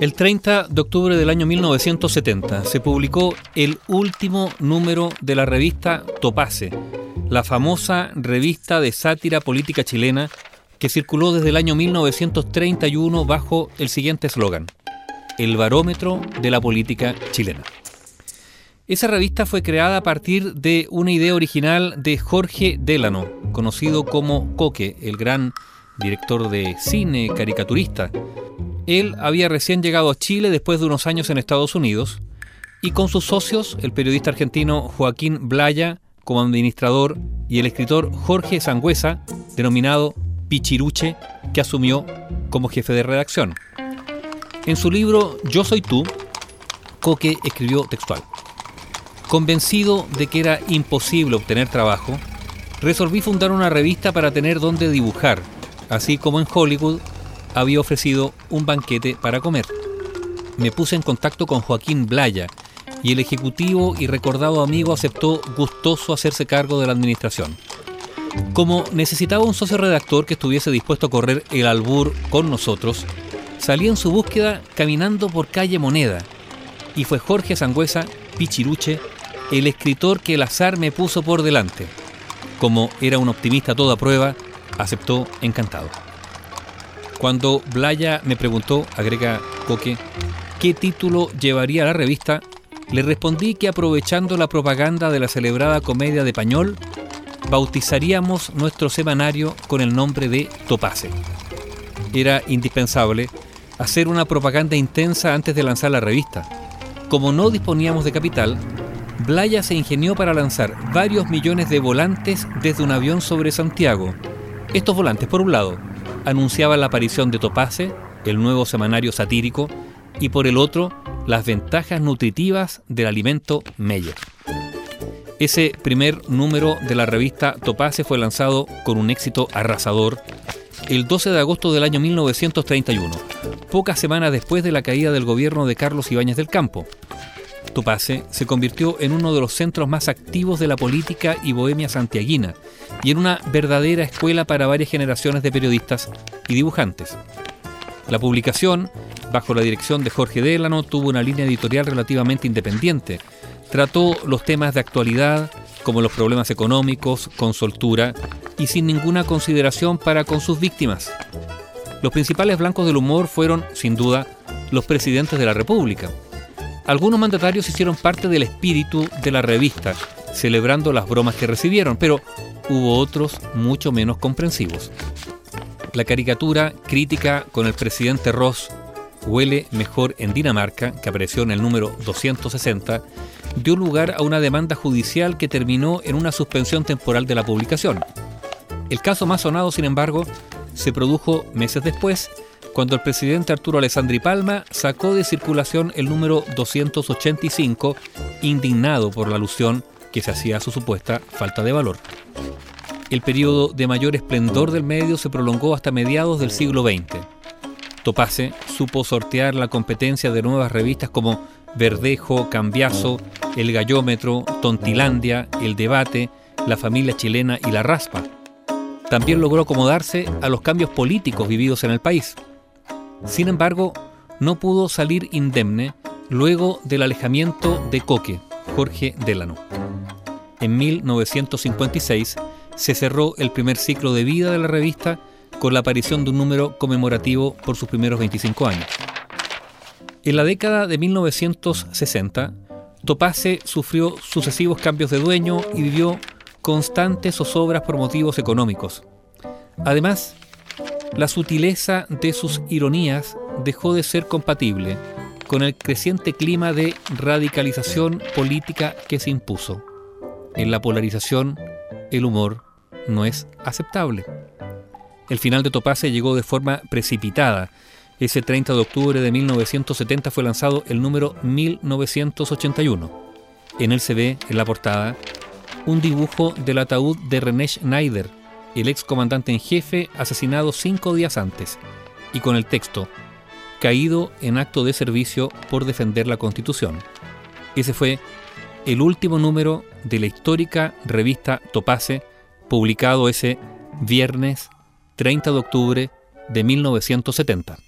El 30 de octubre del año 1970 se publicó el último número de la revista Topace, la famosa revista de sátira política chilena que circuló desde el año 1931 bajo el siguiente eslogan, El barómetro de la política chilena. Esa revista fue creada a partir de una idea original de Jorge Delano, conocido como Coque, el gran director de cine, caricaturista, él había recién llegado a Chile después de unos años en Estados Unidos y con sus socios, el periodista argentino Joaquín Blaya como administrador y el escritor Jorge Sangüesa, denominado Pichiruche, que asumió como jefe de redacción. En su libro Yo soy tú, Coque escribió textual. Convencido de que era imposible obtener trabajo, resolví fundar una revista para tener donde dibujar, así como en Hollywood había ofrecido un banquete para comer. Me puse en contacto con Joaquín Blaya y el ejecutivo y recordado amigo aceptó gustoso hacerse cargo de la administración. Como necesitaba un socio redactor que estuviese dispuesto a correr el albur con nosotros, salí en su búsqueda caminando por calle Moneda y fue Jorge Sangüesa Pichiruche el escritor que el azar me puso por delante. Como era un optimista a toda prueba, aceptó encantado. Cuando Blaya me preguntó, agrega Coque, qué título llevaría la revista, le respondí que aprovechando la propaganda de la celebrada comedia de Pañol, bautizaríamos nuestro semanario con el nombre de Topase. Era indispensable hacer una propaganda intensa antes de lanzar la revista. Como no disponíamos de capital, Blaya se ingenió para lanzar varios millones de volantes desde un avión sobre Santiago. Estos volantes, por un lado, anunciaba la aparición de Topace, el nuevo semanario satírico, y por el otro, las ventajas nutritivas del alimento Meyer. Ese primer número de la revista Topace fue lanzado con un éxito arrasador el 12 de agosto del año 1931, pocas semanas después de la caída del gobierno de Carlos Ibáñez del Campo. Topace se convirtió en uno de los centros más activos de la política y bohemia santiaguina y en una verdadera escuela para varias generaciones de periodistas y dibujantes. La publicación, bajo la dirección de Jorge Delano, tuvo una línea editorial relativamente independiente. Trató los temas de actualidad, como los problemas económicos, con soltura y sin ninguna consideración para con sus víctimas. Los principales blancos del humor fueron, sin duda, los presidentes de la República. Algunos mandatarios hicieron parte del espíritu de la revista, celebrando las bromas que recibieron, pero hubo otros mucho menos comprensivos. La caricatura crítica con el presidente Ross Huele mejor en Dinamarca, que apareció en el número 260, dio lugar a una demanda judicial que terminó en una suspensión temporal de la publicación. El caso más sonado, sin embargo, se produjo meses después, cuando el presidente Arturo Alessandri Palma sacó de circulación el número 285, indignado por la alusión que se hacía a su supuesta falta de valor. El periodo de mayor esplendor del medio se prolongó hasta mediados del siglo XX. Topace supo sortear la competencia de nuevas revistas como Verdejo, Cambiazo, El Gallómetro, Tontilandia, El Debate, La Familia Chilena y La Raspa. También logró acomodarse a los cambios políticos vividos en el país. Sin embargo, no pudo salir indemne luego del alejamiento de Coque, Jorge Delano. En 1956 se cerró el primer ciclo de vida de la revista con la aparición de un número conmemorativo por sus primeros 25 años. En la década de 1960, Topace sufrió sucesivos cambios de dueño y vivió constantes zozobras por motivos económicos. Además, la sutileza de sus ironías dejó de ser compatible con el creciente clima de radicalización política que se impuso. En la polarización, el humor no es aceptable. El final de Topace llegó de forma precipitada. Ese 30 de octubre de 1970 fue lanzado el número 1981. En él se ve, en la portada, un dibujo del ataúd de René Schneider, el ex comandante en jefe asesinado cinco días antes, y con el texto, caído en acto de servicio por defender la Constitución. Ese fue el último número de la histórica revista Topace, publicado ese viernes 30 de octubre de 1970.